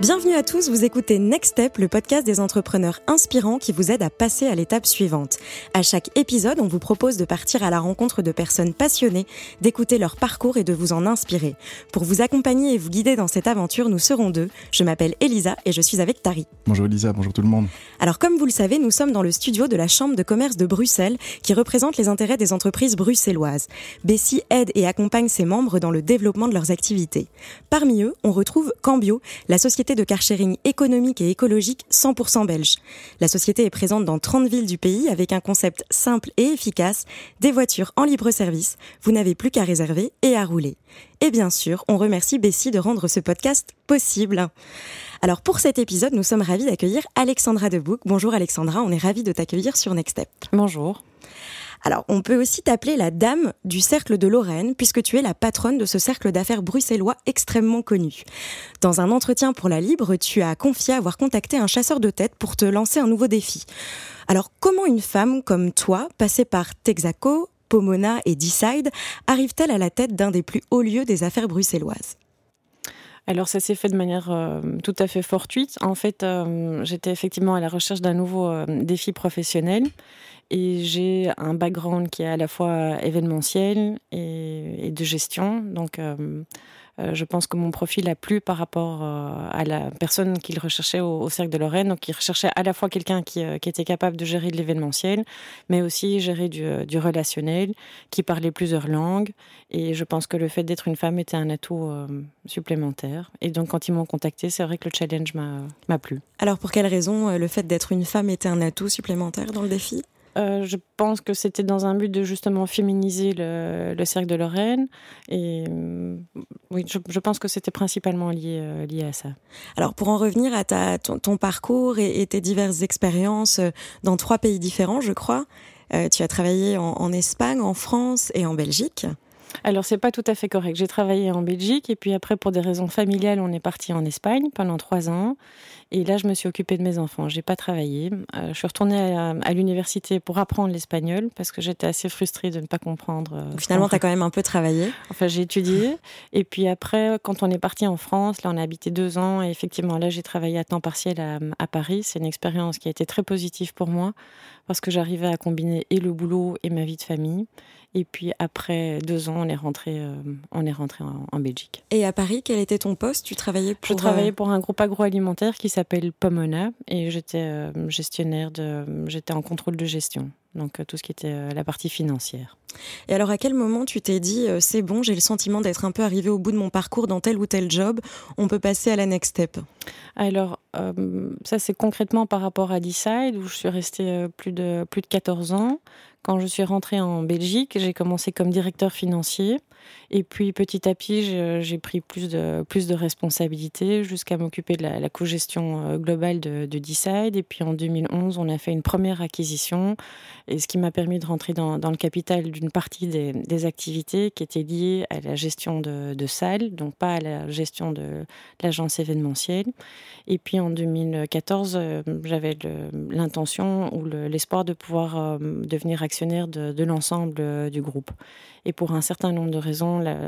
Bienvenue à tous, vous écoutez Next Step, le podcast des entrepreneurs inspirants qui vous aide à passer à l'étape suivante. À chaque épisode, on vous propose de partir à la rencontre de personnes passionnées, d'écouter leur parcours et de vous en inspirer. Pour vous accompagner et vous guider dans cette aventure, nous serons deux. Je m'appelle Elisa et je suis avec Tari. Bonjour Elisa, bonjour tout le monde. Alors comme vous le savez, nous sommes dans le studio de la Chambre de commerce de Bruxelles qui représente les intérêts des entreprises bruxelloises. Bessie aide et accompagne ses membres dans le développement de leurs activités. Parmi eux, on retrouve Cambio, la société de car sharing économique et écologique 100% belge. La société est présente dans 30 villes du pays avec un concept simple et efficace, des voitures en libre service, vous n'avez plus qu'à réserver et à rouler. Et bien sûr, on remercie Bessie de rendre ce podcast possible. Alors pour cet épisode, nous sommes ravis d'accueillir Alexandra Debouc. Bonjour Alexandra, on est ravis de t'accueillir sur Next Step. Bonjour. Alors, on peut aussi t'appeler la dame du cercle de Lorraine, puisque tu es la patronne de ce cercle d'affaires bruxellois extrêmement connu. Dans un entretien pour la Libre, tu as confié avoir contacté un chasseur de tête pour te lancer un nouveau défi. Alors, comment une femme comme toi, passée par Texaco, Pomona et Decide, arrive-t-elle à la tête d'un des plus hauts lieux des affaires bruxelloises? Alors ça s'est fait de manière euh, tout à fait fortuite. En fait, euh, j'étais effectivement à la recherche d'un nouveau euh, défi professionnel et j'ai un background qui est à la fois événementiel et, de gestion. Donc, je pense que mon profil a plu par rapport euh, à la personne qu'il recherchait au, Cercle de Lorraine. Donc, il recherchait à la fois quelqu'un qui, était capable de gérer de l'événementiel, mais aussi gérer du, relationnel, qui parlait plusieurs langues. Et je pense que le fait d'être une femme était un atout supplémentaire. Et donc, quand ils m'ont contacté, c'est vrai que le challenge m'a plu. Alors, pour quelle raison le fait d'être une femme était un atout supplémentaire dans le défi? Euh, je pense que c'était dans un but de justement féminiser le, cercle de Lorraine. Et euh, oui, je, pense que c'était principalement lié, euh, lié à ça. Alors, pour en revenir à ta, ton, parcours et, tes diverses expériences dans trois pays différents, je crois, tu as travaillé en Espagne, en France et en Belgique. Alors, c'est pas tout à fait correct. J'ai travaillé en Belgique et puis après, pour des raisons familiales, on est parti en Espagne pendant trois ans. Et là, je me suis occupée de mes enfants. J'ai pas travaillé. Euh, je suis retournée à, l'université pour apprendre l'espagnol parce que j'étais assez frustrée de ne pas comprendre. Euh, finalement, tu as quand même un peu travaillé. Enfin, j'ai étudié. Et puis après, quand on est parti en France, là, on a habité deux ans. Et effectivement, là, j'ai travaillé à temps partiel à, à Paris. C'est une expérience qui a été très positive pour moi parce que j'arrivais à combiner et le boulot et ma vie de famille. Et puis après deux ans, on est rentré, euh, on est rentré en, Belgique. Et à Paris, quel était ton poste? Tu travaillais pour Je travaillais euh, pour un groupe agroalimentaire qui s'appelle Pomona et j'étais euh, gestionnaire de, j'étais en contrôle de gestion. Donc tout ce qui était la partie financière. Et alors à quel moment tu t'es dit c'est bon, j'ai le sentiment d'être un peu arrivé au bout de mon parcours dans tel ou tel job, on peut passer à la next step? Alors ça c'est concrètement par rapport à Decide où je suis restée plus de plus de 14 ans. Quand je suis rentrée en Belgique, j'ai commencé comme directeur financier. Et puis petit à petit, j'ai pris plus de, plus de responsabilités jusqu'à m'occuper de la, co-gestion euh, globale de, de, Decide. Et puis en 2011, on a fait une première acquisition, et ce qui m'a permis de rentrer dans, le capital d'une partie des, activités qui étaient liées à la gestion de, salles, donc pas à la gestion de l'agence événementielle. Et puis en 2014, euh, j'avais l'intention ou l'espoir de pouvoir euh, devenir actionnaire de l'ensemble du groupe. Et pour un certain nombre de raisons,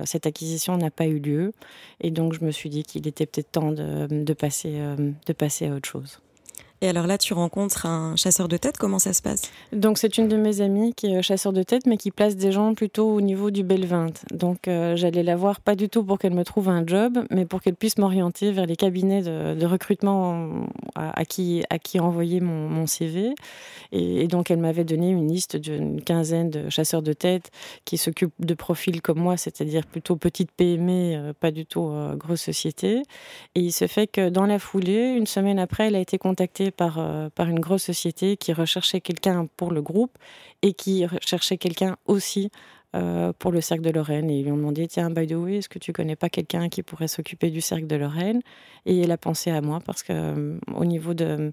cette acquisition n'a pas eu lieu. Et donc, je me suis dit qu'il était peut-être temps de, passer, euh, passer à autre chose. Et alors là, tu rencontres un chasseur de tête, comment ça se passe? Donc c'est une de mes amies qui est chasseur de tête, mais qui place des gens plutôt au niveau du bel 20. Donc euh, j'allais la voir pas du tout pour qu'elle me trouve un job, mais pour qu'elle puisse m'orienter vers les cabinets de, recrutement à, qui, à qui envoyer mon, CV. Et, donc elle m'avait donné une liste d'une quinzaine de chasseurs de tête qui s'occupent de profils comme moi, c'est-à-dire plutôt petite PME, euh, pas du tout euh, grosse société. Et il se fait que dans la foulée, une semaine après, elle a été contactée par, euh, par une grosse société qui recherchait quelqu'un pour le groupe et qui recherchait quelqu'un aussi euh, pour le cercle de Lorraine. Et ils lui ont demandé Tiens, by the way, est-ce que tu connais pas quelqu'un qui pourrait s'occuper du cercle de Lorraine? Et elle a pensé à moi parce que euh, au niveau de,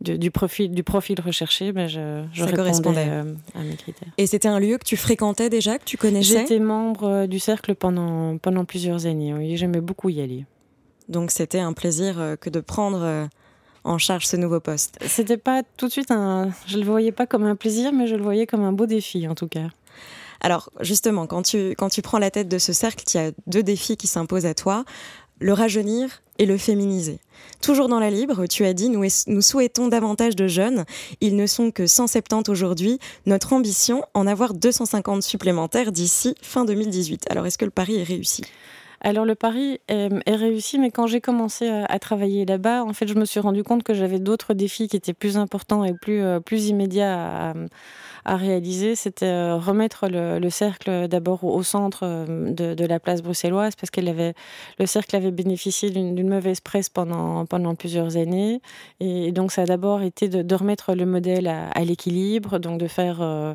du, profil, du profil recherché, ben, je, je répondais à mes critères. Et c'était un lieu que tu fréquentais déjà, que tu connaissais? J'étais membre du cercle pendant, pendant plusieurs années. Oui, j'aimais beaucoup y aller. Donc c'était un plaisir que de prendre en charge ce nouveau poste C'était pas tout de suite un. Je le voyais pas comme un plaisir, mais je le voyais comme un beau défi en tout cas. Alors justement, quand tu, quand tu prends la tête de ce cercle, il y a deux défis qui s'imposent à toi. le rajeunir et le féminiser. Toujours dans la Libre, tu as dit nous, nous souhaitons davantage de jeunes. Ils ne sont que 170 aujourd'hui. Notre ambition, en avoir 250 supplémentaires d'ici fin 2018. Alors est-ce que le pari est réussi? Alors le pari est, réussi, mais quand j'ai commencé à, travailler là-bas, en fait, je me suis rendu compte que j'avais d'autres défis qui étaient plus importants et plus, euh, immédiats à réaliser, c'était euh, remettre le, cercle d'abord au, centre euh, de, la place bruxelloise, parce qu'elle avait, le cercle avait bénéficié d'une mauvaise presse pendant, pendant plusieurs années. Et, donc, ça a d'abord été de, remettre le modèle à, l'équilibre, donc de faire, euh,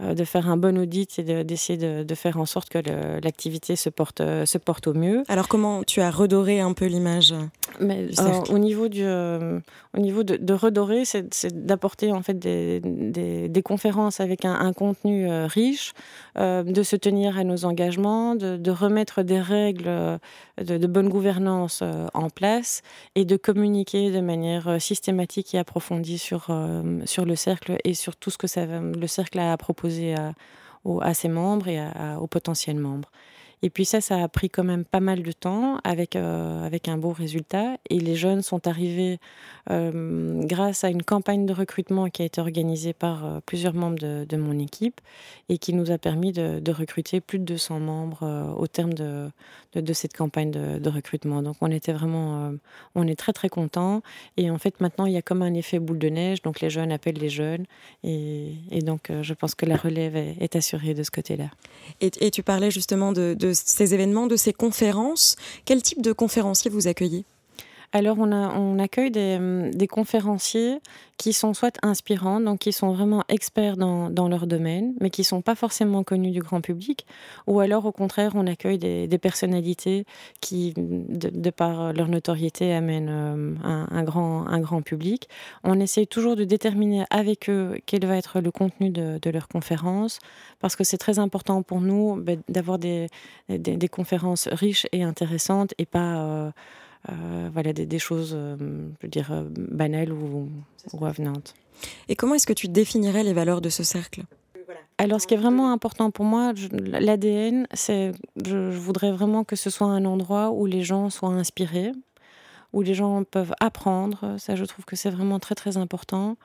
de faire un bon audit et d'essayer de, faire en sorte que l'activité se porte, se porte au mieux. Alors, comment tu as redoré un peu l'image mais au niveau du, au niveau de, redorer, c'est d'apporter en fait des, des, des conférences avec un, contenu euh, riche, euh, de se tenir à nos engagements, de, remettre des règles euh, de, bonne gouvernance en place et de communiquer de manière systématique et approfondie sur, sur le cercle et sur tout ce que le cercle a à proposer à ses membres et aux potentiels membres. Et puis ça, ça a pris quand même pas mal de temps avec, euh, avec un beau résultat. Et les jeunes sont arrivés euh, grâce à une campagne de recrutement qui a été organisée par euh, plusieurs membres de, mon équipe et qui nous a permis de, recruter plus de 200 membres au terme de, de, cette campagne de, recrutement. Donc on était vraiment, on est très très contents. Et en fait maintenant, il y a comme un effet boule de neige. Donc les jeunes appellent les jeunes. Et, donc je pense que la relève est, assurée de ce côté-là. Et, tu parlais justement de ces événements, de ces conférences. Quel type de conférenciers vous accueillez? Alors, on, accueille des, hum, des, conférenciers qui sont soit inspirants, donc qui sont vraiment experts dans, leur domaine, mais qui sont pas forcément connus du grand public, ou alors au contraire, on accueille des, personnalités qui, de, par leur notoriété, amènent hum, un, grand, public. On essaye toujours de déterminer avec eux quel va être le contenu de, leur conférence, parce que c'est très important pour nous ben, d'avoir des, conférences riches et intéressantes et pas... Euh, euh, voilà, des, choses, euh, je veux dire, euh, banales ou, ou avenantes. Et comment est-ce que tu définirais les valeurs de ce cercle? Alors, ce qui est vraiment important pour moi, l'ADN, c'est, je, je, voudrais vraiment que ce soit un endroit où les gens soient inspirés, où les gens peuvent apprendre. Ça, je trouve que c'est vraiment très très important.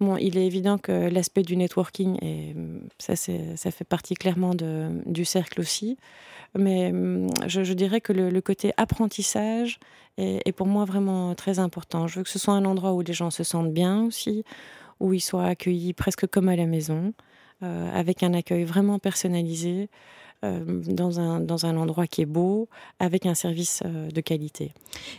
Il est évident que l'aspect du networking, et ça, ça fait partie clairement de, du cercle aussi. Mais hum, je, dirais que le, côté apprentissage est, pour moi vraiment très important. Je veux que ce soit un endroit où les gens se sentent bien aussi, où ils soient accueillis presque comme à la maison, euh, avec un accueil vraiment personnalisé. Euh, dans, un, dans un endroit qui est beau, avec un service euh, de qualité.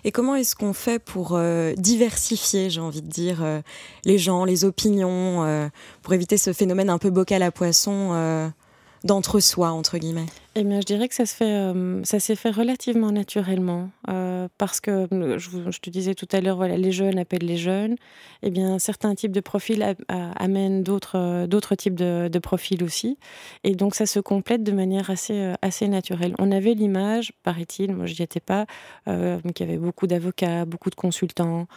Et comment est-ce qu'on fait pour diversifier, j'ai envie de dire, les gens, les opinions, pour éviter ce phénomène un peu bocal à poisson d'entre-soi, entre guillemets? Eh bien, je dirais que ça se euh, s'est fait relativement naturellement, euh, parce que euh, je, te disais tout à l'heure, voilà, les jeunes appellent les jeunes. Eh bien, certains types de profils amènent d'autres, types de, profils aussi, et donc ça se complète de manière assez, assez naturelle. On avait l'image, paraît-il, moi je n'y étais pas, qu'il y avait beaucoup d'avocats, beaucoup de consultants.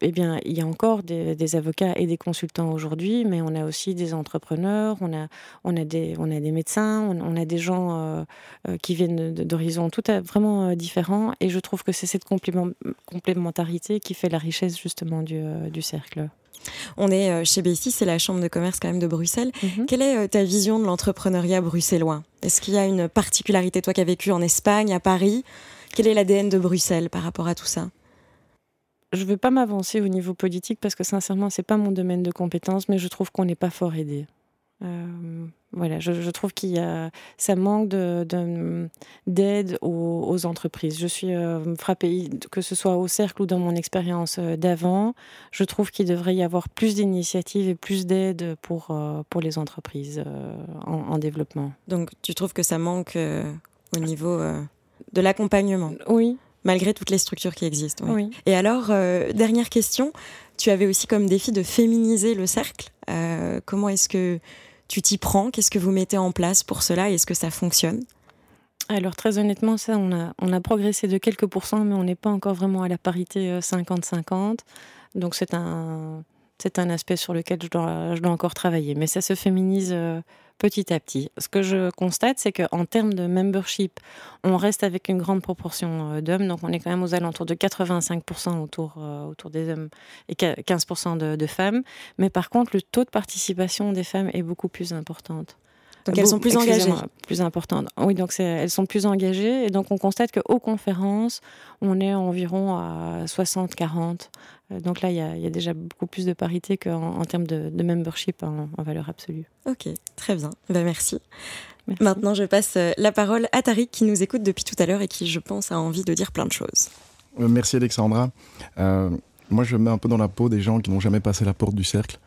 eh bien, il y a encore des, avocats et des consultants aujourd'hui, mais on a aussi des entrepreneurs, on a, on a des, on a des médecins, on a des gens euh, euh, qui viennent d'horizons tout à, vraiment euh, différents. Et je trouve que c'est cette complémentarité qui fait la richesse justement du, du cercle. On est chez BC, c'est la chambre de commerce quand même de Bruxelles. Mhm. Quelle est ta vision de l'entrepreneuriat bruxellois? Est-ce qu'il y a une particularité, toi qui as vécu en Espagne, à Paris? Quel est l'ADN de Bruxelles par rapport à tout ça? Je ne veux pas m'avancer au niveau politique parce que sincèrement, c'est pas mon domaine de compétence, mais je trouve qu'on n'est pas fort aidé. Euh, voilà, je, trouve qu'il y a, ça manque de, d'aide aux, entreprises. Je suis euh, frappée, que ce soit au cercle ou dans mon expérience euh, d'avant, je trouve qu'il devrait y avoir plus d'initiatives et plus d'aide pour, pour les entreprises en, développement. Donc tu trouves que ça manque au niveau de l'accompagnement? Oui. Malgré toutes les structures qui existent. Oui. Et alors, dernière question, tu avais aussi comme défi de féminiser le cercle. comment est-ce que tu t'y prends Qu'est-ce que vous mettez en place pour cela Est-ce que ça fonctionne? Alors très honnêtement, ça, on a, on a progressé de quelques pourcents, mais on n'est pas encore vraiment à la parité 50-50. Euh, Donc c'est un, C'est un aspect sur lequel je dois, je dois encore travailler, mais ça se féminise petit à petit. Ce que je constate, c'est qu'en termes de membership, on reste avec une grande proportion euh, d'hommes, donc on est quand même aux alentours de 85% autour, euh, autour des hommes et 15% de, femmes. Mais par contre, le taux de participation des femmes est beaucoup plus importante. Donc elles sont plus engagées. Plus importantes. Oui, donc elles sont plus engagées. Et donc on constate qu'aux conférences, on est environ à 60-40. Euh, donc là, il y, a déjà beaucoup plus de parité qu'en en termes de, membership en, valeur absolue. Ok, très bien. Ben, merci. Maintenant, je passe euh, la parole à Tariq qui nous écoute depuis tout à l'heure et qui, je pense, a envie de dire plein de choses. Euh, merci Alexandra. moi, je me mets un peu dans la peau des gens qui n'ont jamais passé la porte du cercle.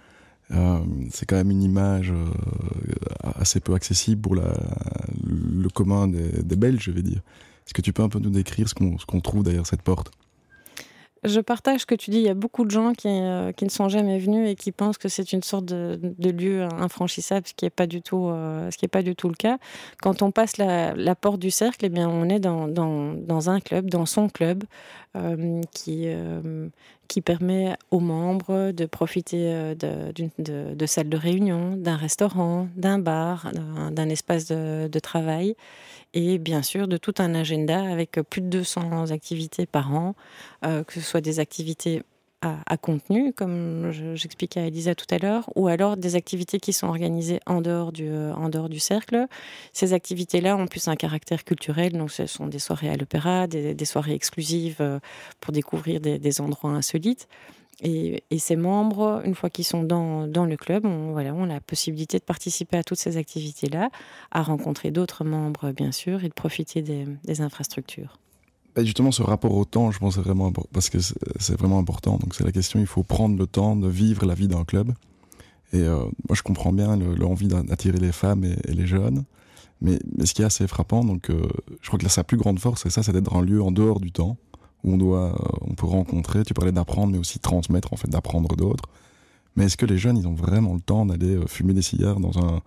C'est quand même une image assez peu accessible pour le commun des, Belges, je vais dire. Est-ce que tu peux un peu nous décrire ce qu'on trouve derrière cette porte? Je partage ce que tu dis. Il y a beaucoup de gens qui, euh, ne sont jamais venus et qui pensent que c'est une sorte de, lieu infranchissable, ce qui n'est pas du tout, euh, pas du tout le cas. Quand on passe la, porte du cercle, eh bien, on est dans, un club, dans son club, euh, qui, qui permet aux membres de profiter de, de, de salles de réunion, d'un restaurant, d'un bar, d'un espace de, de travail et bien sûr de tout un agenda avec plus de 200 activités par an, euh, que ce soit des activités à, contenu, comme j'expliquais à Elisa tout à l'heure, ou alors des activités qui sont organisées en dehors du, euh, en dehors du cercle. Ces activités-là ont plus un caractère culturel, donc ce sont des soirées à l'opéra, des, soirées exclusives euh, pour découvrir des endroits insolites. Et, ces membres, une fois qu'ils sont dans, dans, le club, voilà, on a la possibilité de participer à toutes ces activités-là, à rencontrer d'autres membres, bien sûr, et de profiter des infrastructures. Bah, justement, ce rapport au temps, je pense, vraiment parce que c'est vraiment important. Donc, c'est la question il faut prendre le temps de vivre la vie d'un club. Et euh, moi, je comprends bien l'envie d'attirer les femmes et, les jeunes. Mais, mais, ce qui est assez frappant, donc, euh, je crois que là, sa plus grande force, c'est ça, c'est d'être un lieu en dehors du temps où on doit, euh, on peut rencontrer. Tu parlais d'apprendre, mais aussi transmettre, en fait, d'apprendre d'autres. Mais est-ce que les jeunes, ils ont vraiment le temps d'aller euh, fumer des cigares dans un,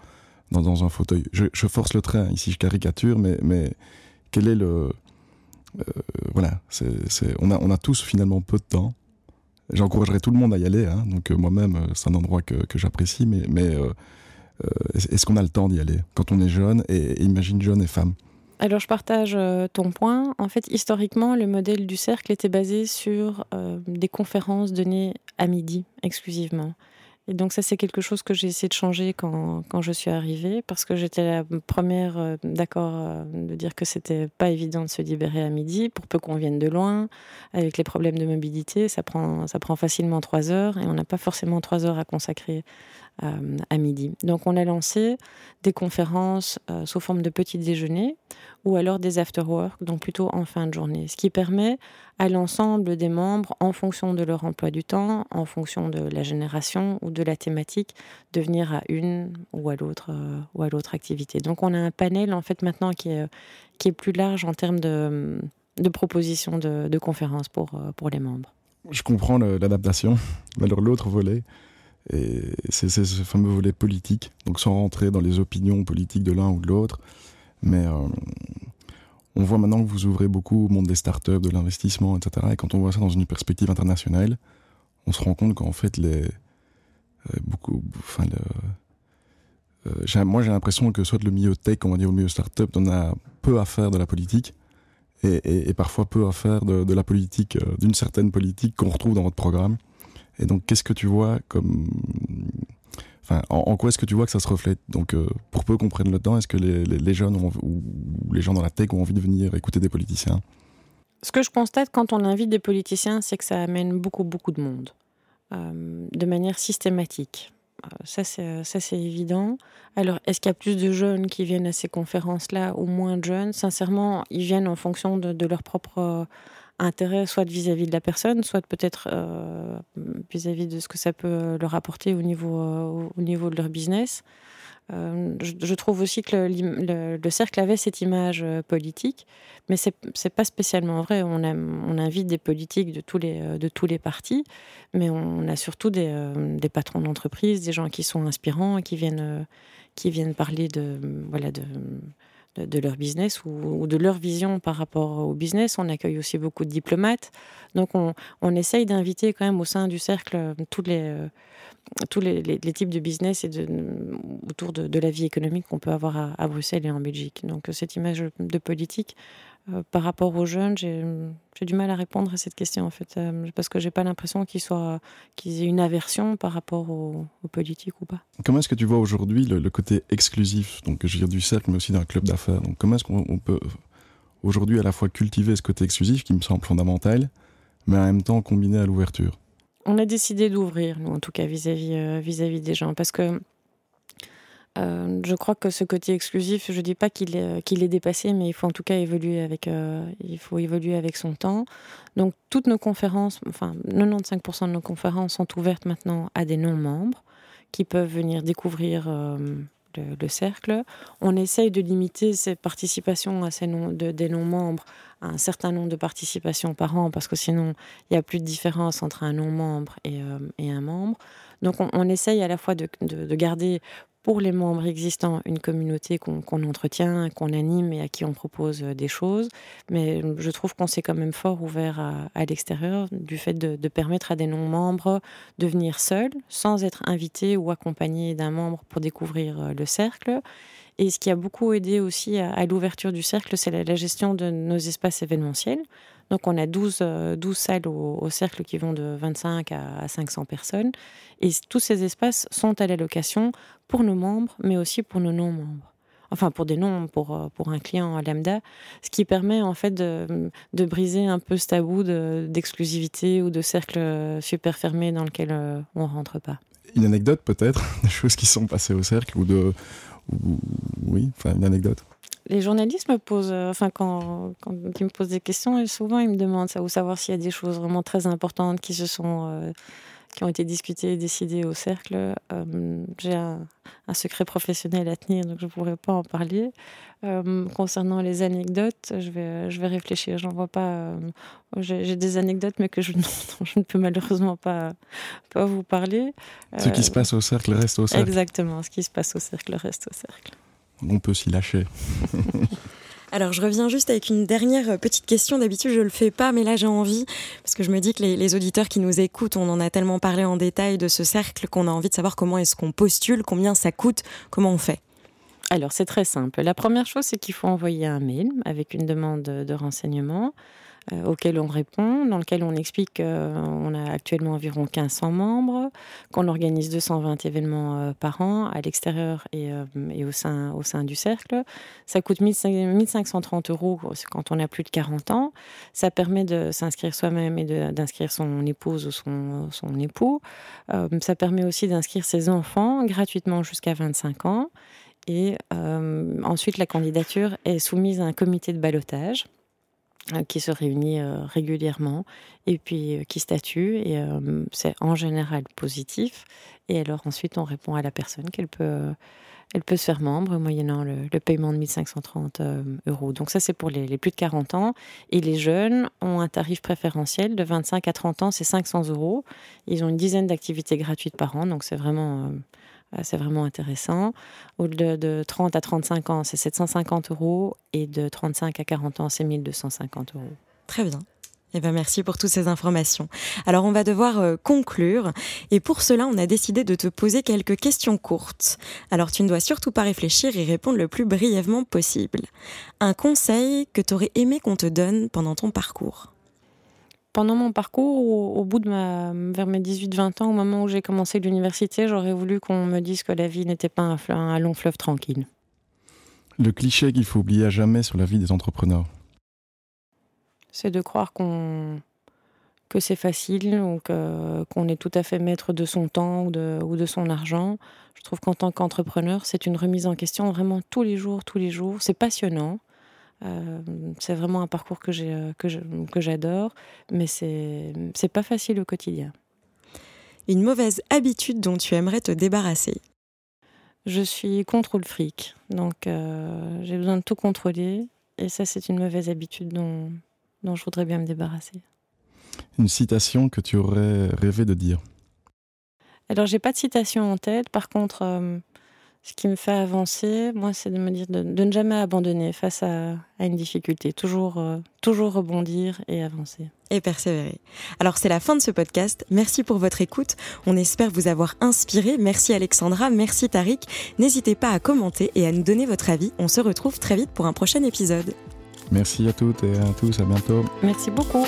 dans, dans un fauteuil? Je, je, force le trait, ici je caricature, mais, mais quel est le... Euh, voilà, on, a, tous finalement peu de temps. J'encouragerais tout le monde à y aller, hein, donc moi-même, c'est un endroit que, j'apprécie, mais, est-ce qu'on a le temps d'y aller quand on est jeune, et, imagine jeune et femme? Alors je partage euh, ton point. En fait, historiquement, le modèle du cercle était basé sur euh, des conférences données à midi exclusivement. Et donc ça, c'est quelque chose que j'ai essayé de changer quand, quand, je suis arrivée, parce que j'étais la première euh, d'accord de dire que c'était pas évident de se libérer à midi, pour peu qu'on vienne de loin, avec les problèmes de mobilité, ça prend, ça prend facilement trois heures, et on n'a pas forcément trois heures à consacrer euh, à midi. Donc on a lancé des conférences euh, sous forme de petits déjeuners ou alors des after-work, donc plutôt en fin de journée, ce qui permet à l'ensemble des membres, en fonction de leur emploi du temps, en fonction de la génération ou de la thématique, de venir à une ou à l'autre euh, ou à l'autre activité. Donc on a un panel en fait maintenant qui est, qui est plus large en termes de, propositions de, de conférences pour, pour les membres. Je comprends l'adaptation, alors l'autre volet, et c'est ce fameux volet politique, donc sans rentrer dans les opinions politiques de l'un ou de l'autre. Mais euh, on voit maintenant que vous ouvrez beaucoup au monde des startups, de l'investissement, etc. Et quand on voit ça dans une perspective internationale, on se rend compte qu'en fait, les, euh, beaucoup, enfin, euh, moi j'ai l'impression que soit le milieu tech, on va dire, ou le milieu startup, on a peu à faire de la politique. Et, parfois peu à faire de, la politique, d'une certaine politique qu'on retrouve dans votre programme. Et donc, qu'est-ce que tu vois comme. En, quoi est-ce que tu vois que ça se reflète? Donc, euh, pour peu qu'on prenne le temps, est-ce que les, jeunes ou les gens dans la tech ont envie de venir écouter des politiciens? Ce que je constate quand on invite des politiciens, c'est que ça amène beaucoup, beaucoup de monde, euh, de manière systématique. Euh, ça, c'est évident. Alors, est-ce qu'il y a plus de jeunes qui viennent à ces conférences-là ou moins de jeunes? Sincèrement, ils viennent en fonction de leur propre intérêt soit vis-à-vis de la personne, soit peut-être euh, vis-à-vis de ce que ça peut leur apporter au niveau, euh, au niveau de leur business. Euh, je, trouve aussi que le, le, cercle avait cette image politique, mais c'est n'est pas spécialement vrai. On, on, invite des politiques de tous les, de tous les partis, mais on a surtout des, des patrons d'entreprise, des gens qui sont inspirants, qui viennent, qui viennent parler de, voilà, de, de, leur business ou, de leur vision par rapport au business. On accueille aussi beaucoup de diplomates. Donc on, essaye d'inviter quand même au sein du cercle tous les, tous les, types de business et de, autour de, la vie économique qu'on peut avoir à, Bruxelles et en Belgique. Donc cette image de politique, euh, par rapport aux jeunes, j'ai du mal à répondre à cette question en fait, euh, parce que j'ai pas l'impression qu'ils qu'ils aient une aversion par rapport aux, politiques ou pas. Comment est-ce que tu vois aujourd'hui le, côté exclusif, donc je veux dire du cercle, mais aussi d'un club d'affaires? Donc comment est-ce qu'on peut aujourd'hui à la fois cultiver ce côté exclusif qui me semble fondamental, mais en même temps combiné à l'ouverture? On a décidé d'ouvrir, nous en tout cas vis-à-vis -vis, vis -vis des gens, parce que euh, je crois que ce côté exclusif, je ne dis pas qu'il est, dépassé, mais il faut en tout cas évoluer avec, euh, il faut évoluer avec son temps. Donc toutes nos conférences, enfin 95% de nos conférences sont ouvertes maintenant à des non-membres qui peuvent venir découvrir euh, le, cercle. On essaye de limiter ces participations à ces non, de, des non-membres à un certain nombre de participations par an, parce que sinon il n'y a plus de différence entre un non-membre et, un membre. Donc on, essaye à la fois de garder pour les membres existants une communauté qu'on entretient, qu'on anime et à qui on propose euh, des choses. Mais je trouve qu'on s'est quand même fort ouvert à, l'extérieur du fait de, permettre à des non-membres de venir seuls, sans être invités ou accompagnés d'un membre pour découvrir euh, le cercle. Et ce qui a beaucoup aidé aussi à, l'ouverture du cercle, c'est la, gestion de nos espaces événementiels. Donc on a 12, 12 euh, salles au, cercle qui vont de 25 à 500 personnes. Et tous ces espaces sont à la location pour nos membres, mais aussi pour nos non-membres. Enfin, pour des noms, pour, euh, pour un client lambda, ce qui permet en fait de, briser un peu ce tabou d'exclusivité ou de cercle super fermé dans lequel euh, on rentre pas. Une anecdote peut-être, des choses qui sont passées au cercle ou de. Oui, enfin une anecdote. Les journalistes me posent, euh, enfin, quand, quand, ils me posent des questions, souvent ils me demandent ça, ou savoir s'il y a des choses vraiment très importantes qui se sont, euh, qui ont été discutées et décidées au cercle. Euh, j'ai un, secret professionnel à tenir, donc je ne pourrais pas en parler. concernant les anecdotes, je vais, je vais réfléchir. J'en vois pas. j'ai des anecdotes, mais que je, je, ne peux malheureusement pas, pas vous parler. Ce qui se passe au cercle reste au cercle. Exactement, ce qui se passe au cercle reste au cercle on peut s'y lâcher. Alors je reviens juste avec une dernière petite question. D'habitude je le fais pas, mais là j'ai envie parce que je me dis que les, auditeurs qui nous écoutent, on en a tellement parlé en détail de ce cercle qu'on a envie de savoir comment est-ce qu'on postule, combien ça coûte, comment on fait. Alors c'est très simple. La première chose c'est qu'il faut envoyer un mail avec une demande de renseignement. Euh, auquel on répond, dans lequel on explique qu'on a actuellement environ 1500 membres, qu'on organise 220 événements euh, par an à l'extérieur et, euh, au, sein, au sein du cercle. Ça coûte 1530 euros quand on a plus de 40 ans. Ça permet de s'inscrire soi-même et d'inscrire son épouse ou son, son époux. ça permet aussi d'inscrire ses enfants gratuitement jusqu'à 25 ans. Et ensuite, la candidature est soumise à un comité de balotage euh, qui se réunit euh, régulièrement et puis euh, qui statue et c'est en général positif et alors ensuite on répond à la personne qu'elle peut elle peut se faire membre moyennant le, paiement de 1530 euros. Donc ça c'est pour les, les, plus de 40 ans et les jeunes ont un tarif préférentiel de 25 à 30 ans c'est 500 euros. Ils ont une dizaine d'activités gratuites par an donc c'est vraiment euh, c'est vraiment intéressant. Au-delà de 30 à 35 ans, c'est 750 euros et de 35 à 40 ans, c'est 1250 euros. Très bien. Eh ben merci pour toutes ces informations. Alors on va devoir euh, conclure et pour cela on a décidé de te poser quelques questions courtes. Alors tu ne dois surtout pas réfléchir et répondre le plus brièvement possible. Un conseil que tu aurais aimé qu'on te donne pendant ton parcours? Pendant mon parcours, au, bout de ma, vers mes 18-20 ans, au moment où j'ai commencé l'université, j'aurais voulu qu'on me dise que la vie n'était pas un, un, long fleuve tranquille. Le cliché qu'il faut oublier à jamais sur la vie des entrepreneurs C'est de croire qu'on que c'est facile ou qu'on est tout à fait maître de son temps ou de, ou de son argent. Je trouve qu'en tant qu'entrepreneur, c'est une remise en question vraiment tous les jours, tous les jours. C'est passionnant. Euh, c'est vraiment un parcours que j'ai euh, que j'adore, mais c'est c'est pas facile au quotidien. Une mauvaise habitude dont tu aimerais te débarrasser Je suis contre le fric, donc euh, j'ai besoin de tout contrôler, et ça c'est une mauvaise habitude dont dont je voudrais bien me débarrasser. Une citation que tu aurais rêvé de dire? Alors j'ai pas de citation en tête, par contre Ce qui me fait avancer, moi, c'est de me dire de, ne jamais abandonner face à, une difficulté, toujours, euh, toujours rebondir et avancer. Et persévérer. Alors c'est la fin de ce podcast. Merci pour votre écoute. On espère vous avoir inspiré. Merci Alexandra, merci Tariq. N'hésitez pas à commenter et à nous donner votre avis. On se retrouve très vite pour un prochain épisode. Merci à toutes et à tous. À bientôt. Merci beaucoup.